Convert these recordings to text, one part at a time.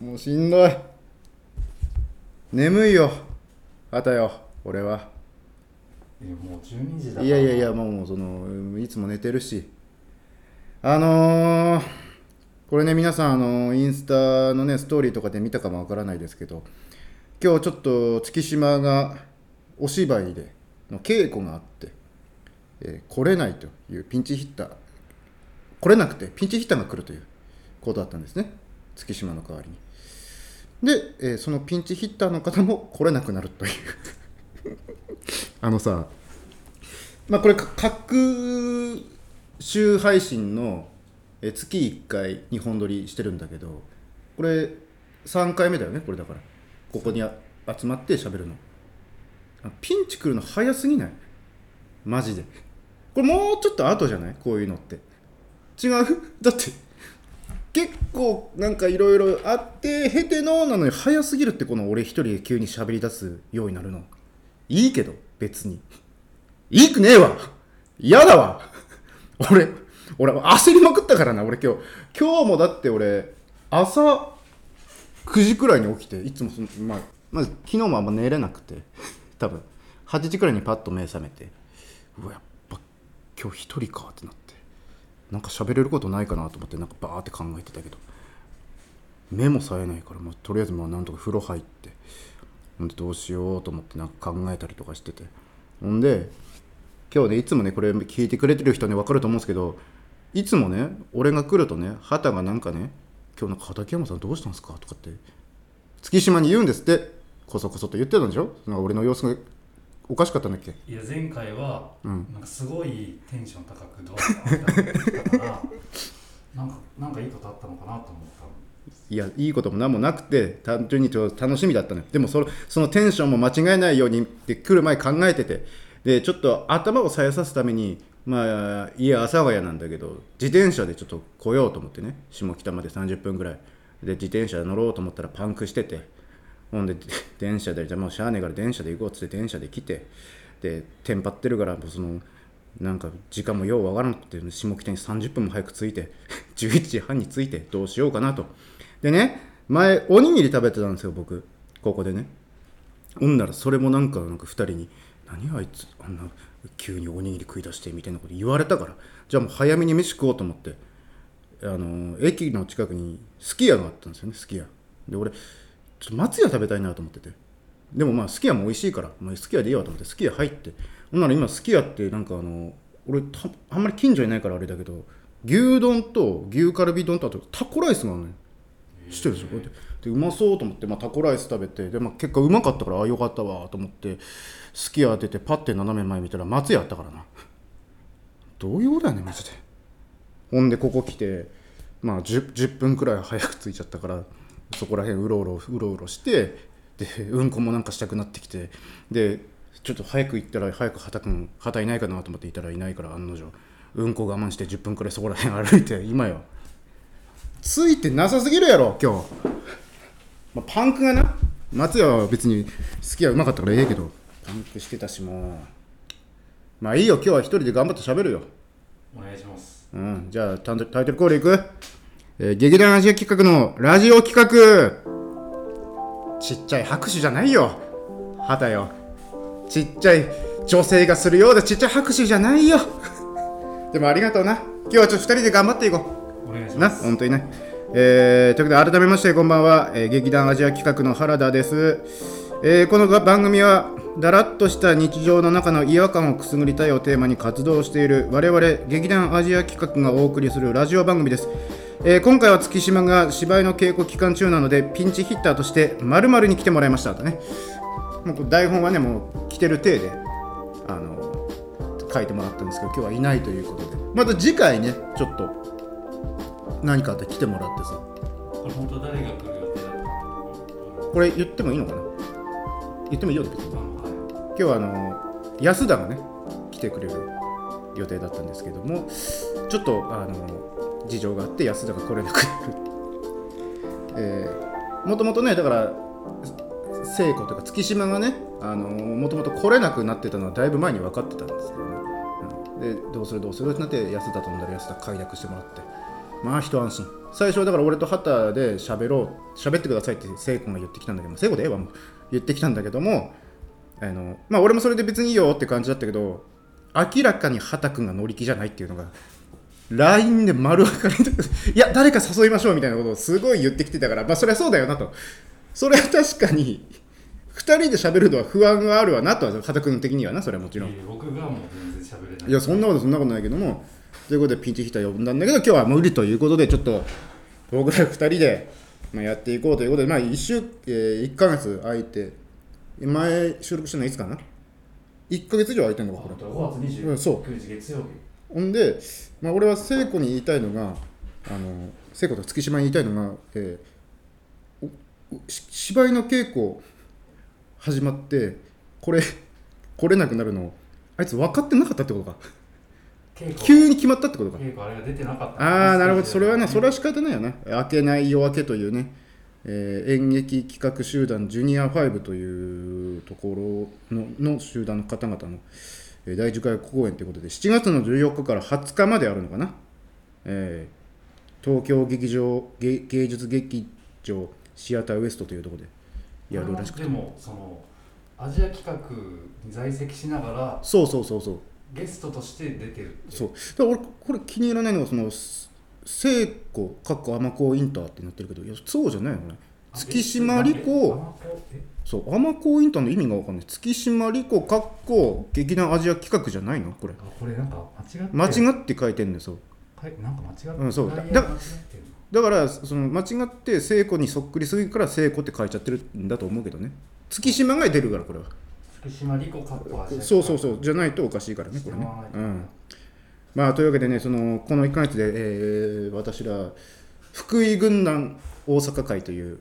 もうしんどい。眠いよ。あたよ俺は。いやもう12時だいやいやいやもうもうそのいつも寝てるし。あのー、これね皆さんあのインスタのねストーリーとかで見たかもわからないですけど今日ちょっと月島がお芝居での稽古があって、えー来れないというピンチヒッター。来れなくてピンチヒッターが来るということだったんですね。月島の代わりにで、えーそのピンチヒッターの方も来れなくなるという。あのさまあこれ各週配信の月1回2本撮りしてるんだけどこれ3回目だよねこれだから。ここに集まって喋るの。ピンチ来るの早すぎない？マジで。これもうちょっと後じゃない？こういうのって。違う？だって結構なんかいろいろあって経てのなのに早すぎるってこの俺一人で急に喋り出すようになるの。いいけど別に。いいくねえわ。嫌だわ。俺俺焦りまくったからな俺今日。今日もだって俺朝9時くらいに起きていつもそのまあまず昨日もあんま寝れなくて多分。8時くらいにパッと目覚めてうわやっぱ今日一人かってなって。なんか喋れることないかなと思ってなんかバーって考えてたけど。目も冴えないから、まあ、とりあえずまあなんとか風呂入ってほんでどうしようと思ってなんか考えたりとかしてて。ほんで今日ねいつもねこれ聞いてくれてる人ね分かると思うんですけどいつもね俺が来るとね畑がなんかね「今日なんか畠山さんどうしたんですか?」とかって月島に言うんですって。こそこそと言ってたんでしょ？俺の様子がおかしかったんだっけ？いや前回は、うん。なんかすごいテンション高くドアが開いたから なんかなんかいいことあったのかなと思ったの。いやいいことも何もなくて単純にちょっと楽しみだったのよ。でもそのそのテンションも間違えないようにって来る前考えててでちょっと頭を冴えさすためにまあ家阿佐ヶ谷なんだけど自転車でちょっと来ようと思ってね。下北まで30分ぐらい。で自転車で乗ろうと思ったらパンクしててほんで電車でじゃあもうしゃあねえから電車で行こうっつって電車で来てでテンパってるからもうそのなんか時間もようわからなくて下北に30分も早く着いて11時半に着いてどうしようかなと。でね前おにぎり食べてたんですよ僕。ここでね。ほんならそれもなんかなんか2人に「何あいつあんな急におにぎり食い出して」みたいなこと言われたからじゃあもう早めに飯食おうと思ってあの駅の近くにすき家があったんですよねすき家で俺ちょっと松屋食べたいなと思ってて。でもまあすき家も美味しいから、まあ、すき家でいいわと思ってすき家入って。ほんなら今すき家ってなんかあの俺たあんまり近所にないからあれだけど牛丼と牛カルビ丼とあとタコライスがあるのよ。知ってるでしょ？こうやってでうまそうと思って、まあ、タコライス食べてで、まあ、結果うまかったからああよかったわと思ってすき家出てパッて斜め前見たら松屋あったからな。どういうことやねんマジで。ほんでここ来てまあ 10, 10分くらい早く着いちゃったからそこら辺うろうろうろうろしてでうんこもなんかしたくなってきてでちょっと早く行ったら早く畑君畑いないかなと思っていたらいないから案の定うんこ我慢して10分くらいそこら辺歩いて今よ。ついてなさすぎるやろ今日、まあ、パンクがな。松屋は別に好きはうまかったからええけど。パンクしてたしもう。まあいいよ今日は一人で頑張って喋るよ。お願いします。うん、じゃあタイトルコールいく、えー劇団アジア企画のラジオ企画。ちっちゃい拍手じゃないよ。旗よ。ちっちゃい女性がするようでちっちゃい拍手じゃないよ。でもありがとうな。今日はちょっと2人で頑張っていこう。なお願いします。本当にね。えーということで改めましてこんばんは、えー劇団アジア企画の原田です、えーこの番組はだらっとした日常の中の違和感をくすぐりたいをテーマに活動している我々劇団アジア企画がお送りするラジオ番組です、えー今回は月島が芝居の稽古期間中なのでピンチヒッターとして〇〇に来てもらいましたとね。もう台本はねもう来てる体であの書いてもらったんですけど今日はいないということで。また次回ねちょっと何かあって来てもらってさ。これ本当誰が来る予定だったの？これ言ってもいいのかな？言ってもいいよ別に。あのはい。今日はあの安田がね来てくれる予定だったんですけどもちょっとあの事情があって安田が来れなくなるえーもともとねだから聖子とか月島がねもともと来れなくなってたのはだいぶ前に分かってたんですけどね、うん。でどうするどうする？ってなって安田とんだら安田解約してもらって。まあ一安心。最初はだから俺と畑で喋ろう喋ってくださいって聖子が言ってきたんだけど聖子でええわもう。言ってきたんだけどもあのまあ俺もそれで別にいいよって感じだったけど明らかに畑君が乗り気じゃないっていうのが LINE で丸分かりでいや誰か誘いましょうみたいなことをすごい言ってきてたからまあそりゃそうだよなと。それは確かに2人で喋るのは不安があるわなとは畑君的にはなそれはもちろん。いや僕がもう全然喋れない。いやそんなことそんなことないけどもということでピンチヒッター呼んだんだけど今日は無理ということでちょっと僕ら2人で、まあ、やっていこうということでまあ1週、えー、1ヶ月空いて前収録したのいつかな？1ヶ月以上空いてんのかこれ。5月うんそう。29日月曜日ほんで、まあ、俺は聖子に言いたいのがあの聖子と月島に言いたいのが、えー芝居の稽古始まってこれ来れなくなるのあいつ分かってなかったってことか。急に決まったってことか。稽古あれが出てなかった。ああなるほど。それはなそれはし仕方ないよな。明けない夜明けというね、えー演劇企画集団ジュニア5というところのの集団の方々の、えー第10回公演ということで7月の14日から20日まであるのかな、えー東京劇場芸芸術劇場シアターウエストというところでやるらしくて。でもそのアジア企画に在籍しながらそうそうそうそう。ゲストとして出てるそう。だから俺これ気に入らないのがその聖子かっこ尼子インターってなってるけどいやそうじゃないよね。あ月島理え子。そう尼子インターの意味が分かんない。月島理子かっこ劇団アジア企画じゃないの？これ。あこれなんか間違って間違って書いてんのよそう。はいなんか間違ってうんそう。だが間違ってるだからその間違って聖子にそっくりすぎるから聖子って書いちゃってるんだと思うけどね。月島が出るからこれは。月島理子かっこアジアそうそうそうじゃないとおかしいからねこれね。うん。まあというわけでねそのこの1ヶ月で、えー私ら福井軍団大阪会という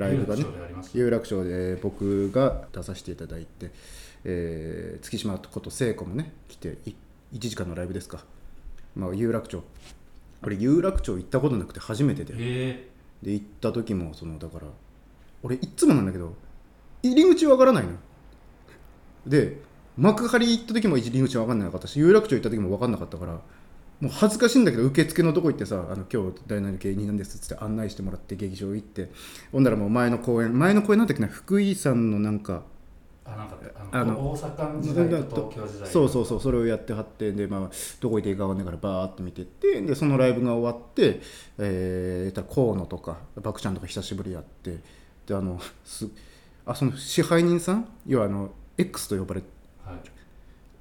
ライブがね有楽町で僕が出させていただいて、えー月島こと聖子もね来てい1時間のライブですか、まあ、有楽町。俺有楽町行ったことなくて初めてで。えで行った時もそのだから俺いっつもなんだけど入り口わからないのよ。で幕張行った時も入り口わかんなかったし有楽町行った時もわかんなかったからもう恥ずかしいんだけど受付のとこ行ってさ「あの今日大々の芸人なんです」っつって案内してもらって劇場行ってほんならもう前の公演前の公演なんだっけな福井さんのなんかー、あなんかあの大阪時代と東京時代そうそうそうそれをやってはってで、まあ、どこ行っていいか分かんないからバーっと見てってでそのライブが終わって、えー、河野とかバクちゃんとか久しぶりやってであのすあその支配人さん？要はあの X と呼ばれはい。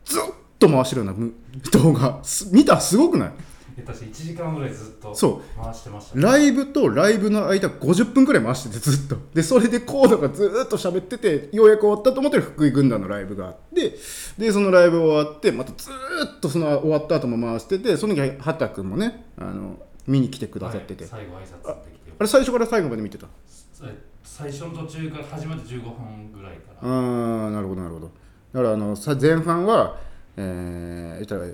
ずっと回してるようなむ動画。す見たすごくない？え私1時間ぐらいずっとそ回してました。ねライブとライブの間50分くらい回しててずっと。でそれでコードがずっと喋っててようやく終わったと思ったら福井軍団のライブがあってでそのライブ終わってまたずっとその終わった後も回しててその時畑君もねあの見に来てくださってて、はい最後挨拶できてあれ最初から最後まで見てた？え最初の途中から始まって15分ぐらいかあらーなるほどなるほど。だからあのさ前半は、えー、言ったら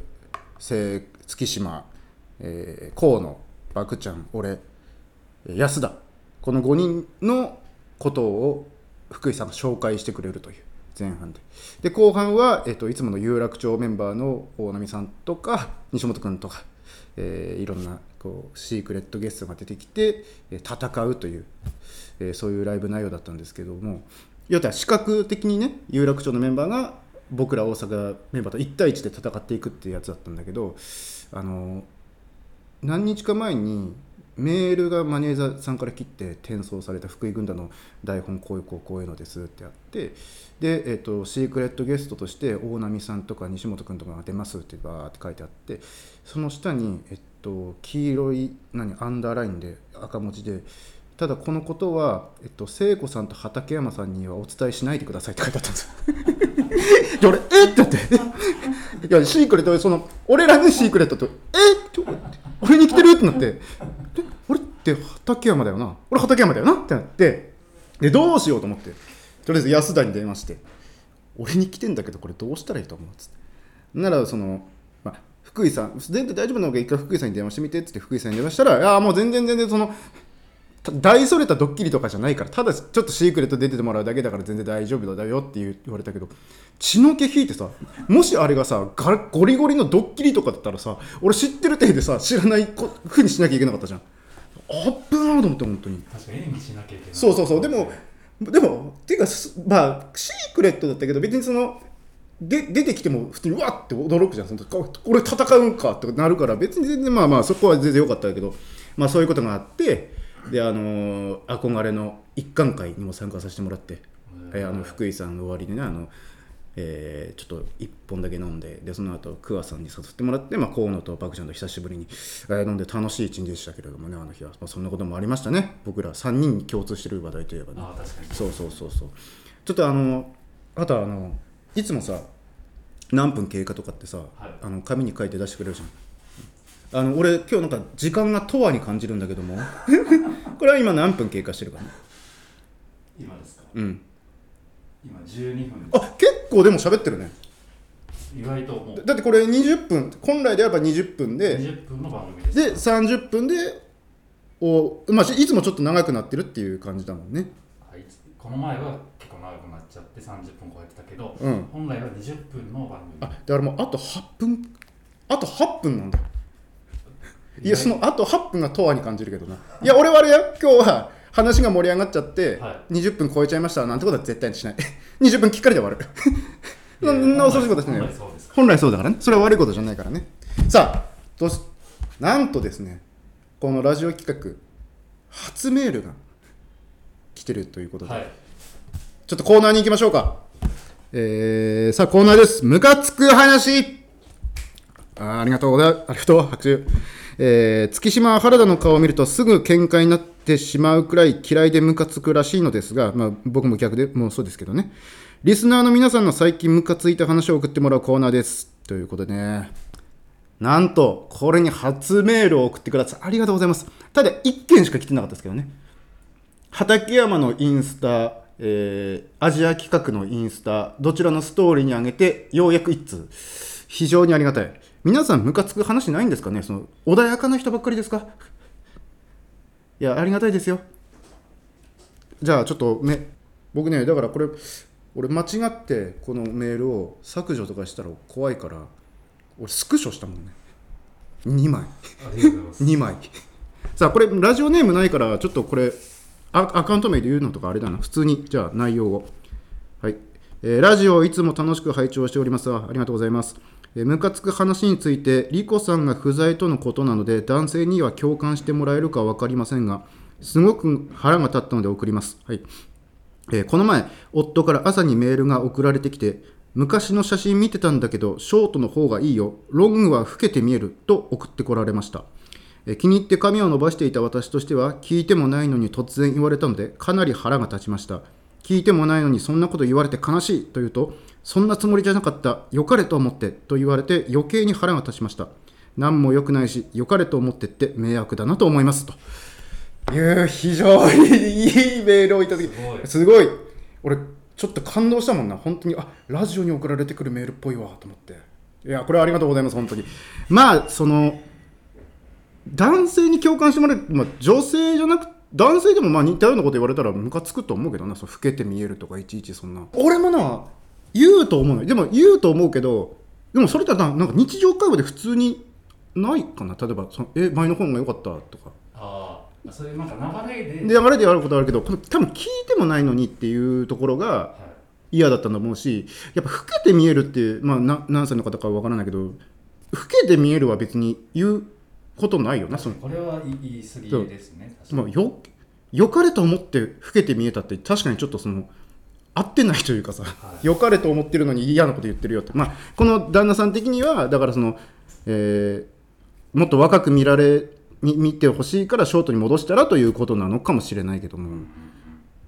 月島、えー、河野バクちゃん俺安田この5人のことを福井さんが紹介してくれるという前半で。で後半は、えっといつもの有楽町メンバーの大波さんとか西本君とか、えーいろんなこうシークレットゲストが出てきて、戦うという、えーそういうライブ内容だったんですけども要は視覚的にね有楽町のメンバーが僕ら大阪メンバーと1対1で戦っていくっていうやつだったんだけどあの何日か前にメールがマネージャーさんから切って転送された福井軍団の台本こういうこうこういうのですってあってで、えっとシークレットゲストとして大波さんとか西本君とかが出ますってバーって書いてあってその下に、えっと、黄色い何アンダーラインで赤文字でただこのことは、えっと、聖子さんと畠山さんにはお伝えしないでくださいって書いてあったんです。で俺えっ？てなって。いやシークレットその俺らのシークレットとえっ？て俺に来てる？ってなって。俺って畠山だよな。俺畠山だよな？ってなって。でどうしようと思って。とりあえず安田に電話して。俺に来てんだけどこれどうしたらいいと思う？っつって。ならその、まあ、福井さん全然大丈夫なのが一回福井さんに電話してみて。っつって福井さんに電話したら「いやもう全然全然その大それたドッキリとかじゃないからただちょっとシークレット出ててもらうだけだから全然大丈夫だよって言われたけど血の気引いてさもしあれがさガゴリゴリのドッキリとかだったらさ俺知ってる体でさ知らないふうにしなきゃいけなかったじゃん。あっぶなと思って本当に。確かに演技しなきゃいけない。そうそうそう。でもでもっていうかすまあシークレットだったけど別にそので出てきても普通にわって驚くじゃん。そのこれ戦うんかってなるから別に全然まあまあそこは全然良かったけどまあそういうことがあってであのー憧れの一貫会にも参加させてもらって、うんえあの福井さんの終わりにねあの、えーちょっと一本だけ飲んででその後桑さんに誘ってもらって、まあ、河野とパクちゃんと久しぶりに、えー飲んで楽しい一日でしたけれどもねあの日は、まあ、そんなこともありましたね。僕ら3人に共通してる話題といえばね。そうそうそうそう。ちょっとあのあとあのいつもさ何分経過とかってさ、はい。あの紙に書いて出してくれるじゃんあの俺今日なんか時間が永遠に感じるんだけども。これは今何分経過してるかな？今ですか？うん。今12分。あ結構でも喋ってるね。意外ともう。だってこれ20分本来であれば20分で20分の番組です。で30分でお、まあ、いつもちょっと長くなってるっていう感じだもんね。はいこの前は結構長くなっちゃって30分超えてたけど、うん。本来は20分の番組。あだからもうあと8分あと8分なんだいやそのあと8分が永遠に感じるけどな。いや俺はあれや今日は話が盛り上がっちゃって、は20分超えちゃいましたなんてことは絶対にしない。20分きっかりで終わる。そんな恐ろしいことしないよ。本来そうだからね。それは悪いことじゃないからね。さあどうしなんとですねこのラジオ企画初メールが来てるということで、はい。ちょっとコーナーに行きましょうか。えー、さあ、コーナーです。ムカつく話あありがとうございます。ありがとう。拍手。えー、月島原田の顔を見るとすぐ喧嘩になってしまうくらい嫌いでムカつくらしいのですが、まあ、僕も逆でもうそうですけどね。リスナーの皆さんの最近ムカついた話を送ってもらうコーナーです。ということでね。なんと、これに初メールを送ってください。ありがとうございます。ただ、1件しか来てなかったですけどね。畠山のインスタ、えーアジア企画のインスタ、どちらのストーリーに上げて、ようやく1通。非常にありがたい。皆さん、ムカつく話ないんですかね？その穏やかな人ばっかりですか？いや、ありがたいですよ。じゃあ、ちょっとね、僕ね、だからこれ、俺、間違ってこのメールを削除とかしたら怖いから、俺、スクショしたもんね。2枚。ありがとうございます。2枚。さあこれラジオネームないからちょっとこれアアカウント名で言うのとかあれだな。普通に。じゃあ内容を。はい、えーラジオをいつも楽しく拝聴しておりますあありがとうございます。えームカつく話についてリコさんが不在とのことなので男性には共感してもらえるか分かりませんがすごく腹が立ったので送りますはいえーこの前、夫から朝にメールが送られてきて、昔の写真見てたんだけど、ショートの方がいいよ、ロングは老けて見えると送ってこられました。え気に入って髪を伸ばしていた私としては、聞いてもないのに突然言われたので、かなり腹が立ちました。聞いてもないのにそんなこと言われて悲しいと言うと、そんなつもりじゃなかった、良かれと思ってと言われて余計に腹が立ちました。何も良くないし、良かれと思ってって迷惑だなと思います。と。いう非常にいいメールをいただきすごい。すごい。俺ちょっと感動したもんな。本当にあラジオに送られてくるメールっぽいわと思って。いやこれはありがとうございます本当に。まあその男性に共感してもらえる、まあ、女性じゃなく男性でもまあ似たようなこと言われたらムカつくと思うけどな。そう老けて見えるとかいちいちそんな。俺もな言うと思うのよ。でも言うと思うけどでもそれってななんか日常会話で普通にないかな。例えばそのえ前の本が良かったとか。ああそういうなんか流れで。で流れでやることあるけどこの多分聞いてもないのにっていうところがはい。嫌だったと思うしやっぱ老けて見えるってまあ、な何歳の方かは分からないけど老けて見えるは別に言うことないよなその。これは言い過ぎですねまあ、よよかれと思って老けて見えたって確かにちょっとその合ってないというかさ、はい。よかれと思ってるのに嫌なこと言ってるよって、まあ、この旦那さん的にはだからその、えーもっと若く見られみ見てほしいからショートに戻したらということなのかもしれないけども、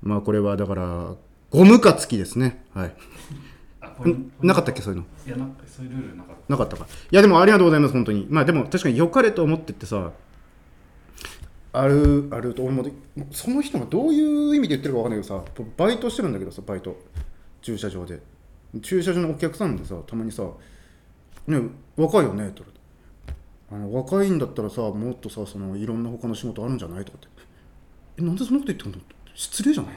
まあこれはだからゴムかつきですね。はいなかったっけそういうの？いやなんかそういうルールなかっなかったか。いやでもありがとうございます本当に。まあでも確かに良かれと思ってってさあるあると俺もその人がどういう意味で言ってるか分かんないけどさバイトしてるんだけどさバイト。駐車場で。駐車場のお客さんでさたまにさ「ね若いよね」とかあの若いんだったらさもっとさそのいろんな他の仕事あるんじゃないとかって。えなんでそんなこと言ってんの？失礼じゃない？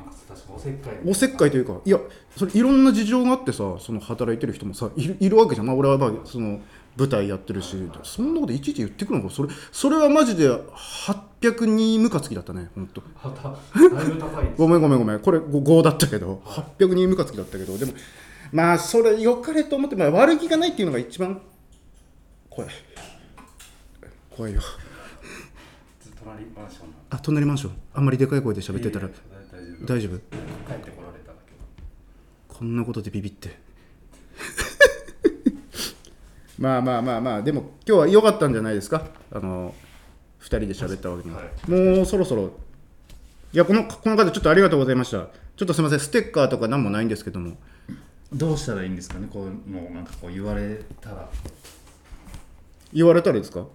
おせっかい。おせっかいというかいやそれいろんな事情があってさその働いてる人もさいるいるわけじゃん、まあ、俺はまあその舞台やってるしそんなこといちいち言ってくるのか。それそれはマジで800人ムカつきだったねほんと。はただいぶ高いです。ごめんごめんごめん。これ 5, だったけど。800人ムカつきだったけど。でもまあそれ良かれと思って、まあ、悪気がないっていうのが一番怖い。怖いよ隣マンションあ隣マンション。あんまりでかい声で喋ってたら。大丈夫。大丈夫。帰ってこられただけこんなことでビビって。まあまあまあまあでも今日は良かったんじゃないですか。あの2人で喋ったわけでも、はい。もうそろそろ。いやこのこの方ちょっとありがとうございました。ちょっとすみません。ステッカーとか何もないんですけども。どうしたらいいんですかね。こうもうなんかこう言われたら。言われたらですか？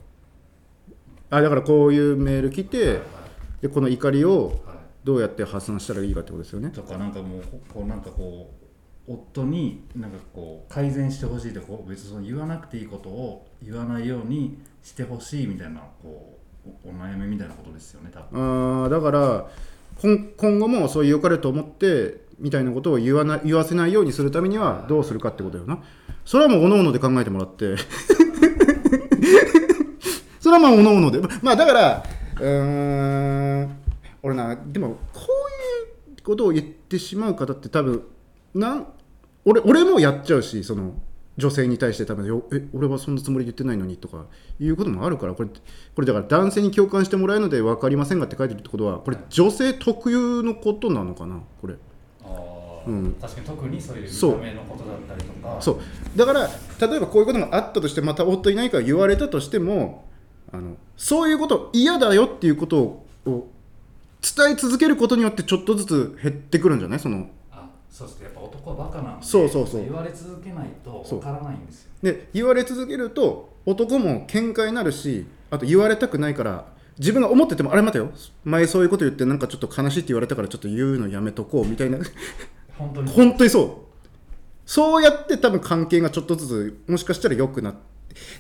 あだからこういうメール来てでこの怒りをはい。どうやって発散したらいいかってことですよね。とかなんかもうここうなんかこう夫になんかこう改善してほしいってこう別にその言わなくていいことを言わないようにしてほしいみたいなこうおお悩みみたいなことですよね多分。あーだから今今後もそういう良かれと思ってみたいなことを言わな言わせないようにするためにはどうするかってことよな。それはもう各々で考えてもらってそれはまあ各々で。まあだからうーん俺なでもこういうことを言ってしまう方って多分なん俺俺もやっちゃうしその女性に対して多分よえ俺はそんなつもりで言ってないのにとかいうこともあるからこれこれだから男性に共感してもらえるので分かりませんがって書いてるってことはこれ女性特有のことなのかなこれ。ああ、うん。確かに特にそういうそう見た目のことだったりとか。そう。だから例えばこういうことがあったとしてまた夫いないから言われたとしてもあのそういうこと嫌だよっていうことをを伝え続けることによってちょっとずつ減ってくるんじゃない？そのあそうするとやっぱ男はバカなんでそうそうそう。言われ続けないとそう。わからないんですよ。で言われ続けると男も喧嘩になるしあと言われたくないから自分が思っててもあれ待てよ。前そういうこと言ってなんかちょっと悲しいって言われたからちょっと言うのやめとこうみたいな。本当に本当にそう。そうやって多分関係がちょっとずつもしかしたら良くなって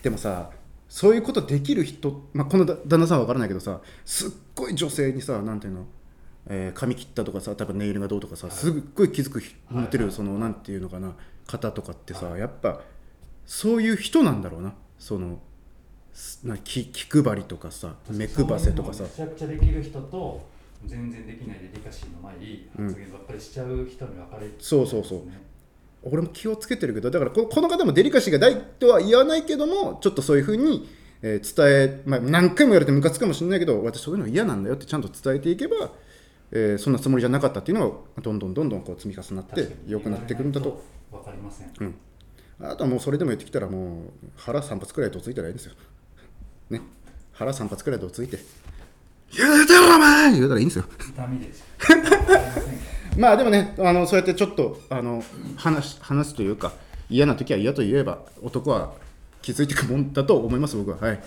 でもさそういうことできる人、まあ、このだ旦那さんは分からないけどさすっごい女性にさなんていうの、えー髪切ったとかさ多分ネイルがどうとかさすっごい気づく持ってるそのなんていうのかな方とかってさやっぱそういう人なんだろうな。そのすな気気配りとかさ目配せとかさ。めちゃくちゃできる人と全然できないでリカシーのないうん発言ばっかりしちゃう人に分かれて、そうそうそう俺も気をつけてるけどだからここの方もデリカシーがないとは言わないけどもちょっとそういうふうに、えー伝え、まあ、何回も言われてムカつくかもしれないけど私そういうの嫌なんだよってちゃんと伝えていけば、えーそんなつもりじゃなかったっていうのがどんどんどんどんこう積み重なって良くなってくるんだと。分かりません、うん。あとはもうそれでも言ってきたらもう腹3発くらいどついたらいいんですよ。ね。腹3発くらいどついて「言うてろお前!」言うたらいいんですよ。痛みでしか分かりまあでもねあのそうやってちょっとあの話話すというか嫌な時は嫌と言えば男は気づいていくもんだと思います僕は。はい。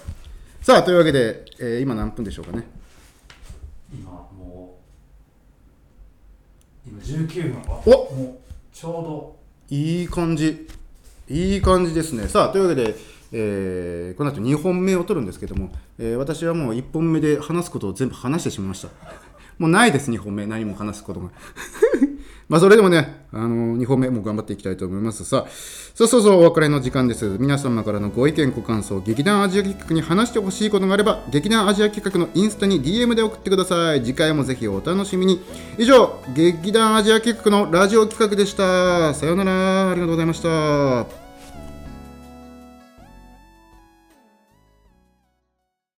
さあというわけで、えー今何分でしょうかね。今もう今19分あお！もうちょうど。いい感じ。いい感じですね。さあというわけで、えーこの後2本目を取るんですけども、えー私はもう1本目で話すことを全部話してしまいましたもうないです2本目。何も話すことが。まあそれでもね、あの2本目も頑張っていきたいと思います。さあそうそうそうお別れの時間です。皆様からのご意見ご感想劇団アジア企画に話してほしいことがあれば劇団アジア企画のインスタに DM で送ってください。次回もぜひお楽しみに。以上劇団アジア企画のラジオ企画でした。さようなら。ありがとうございました。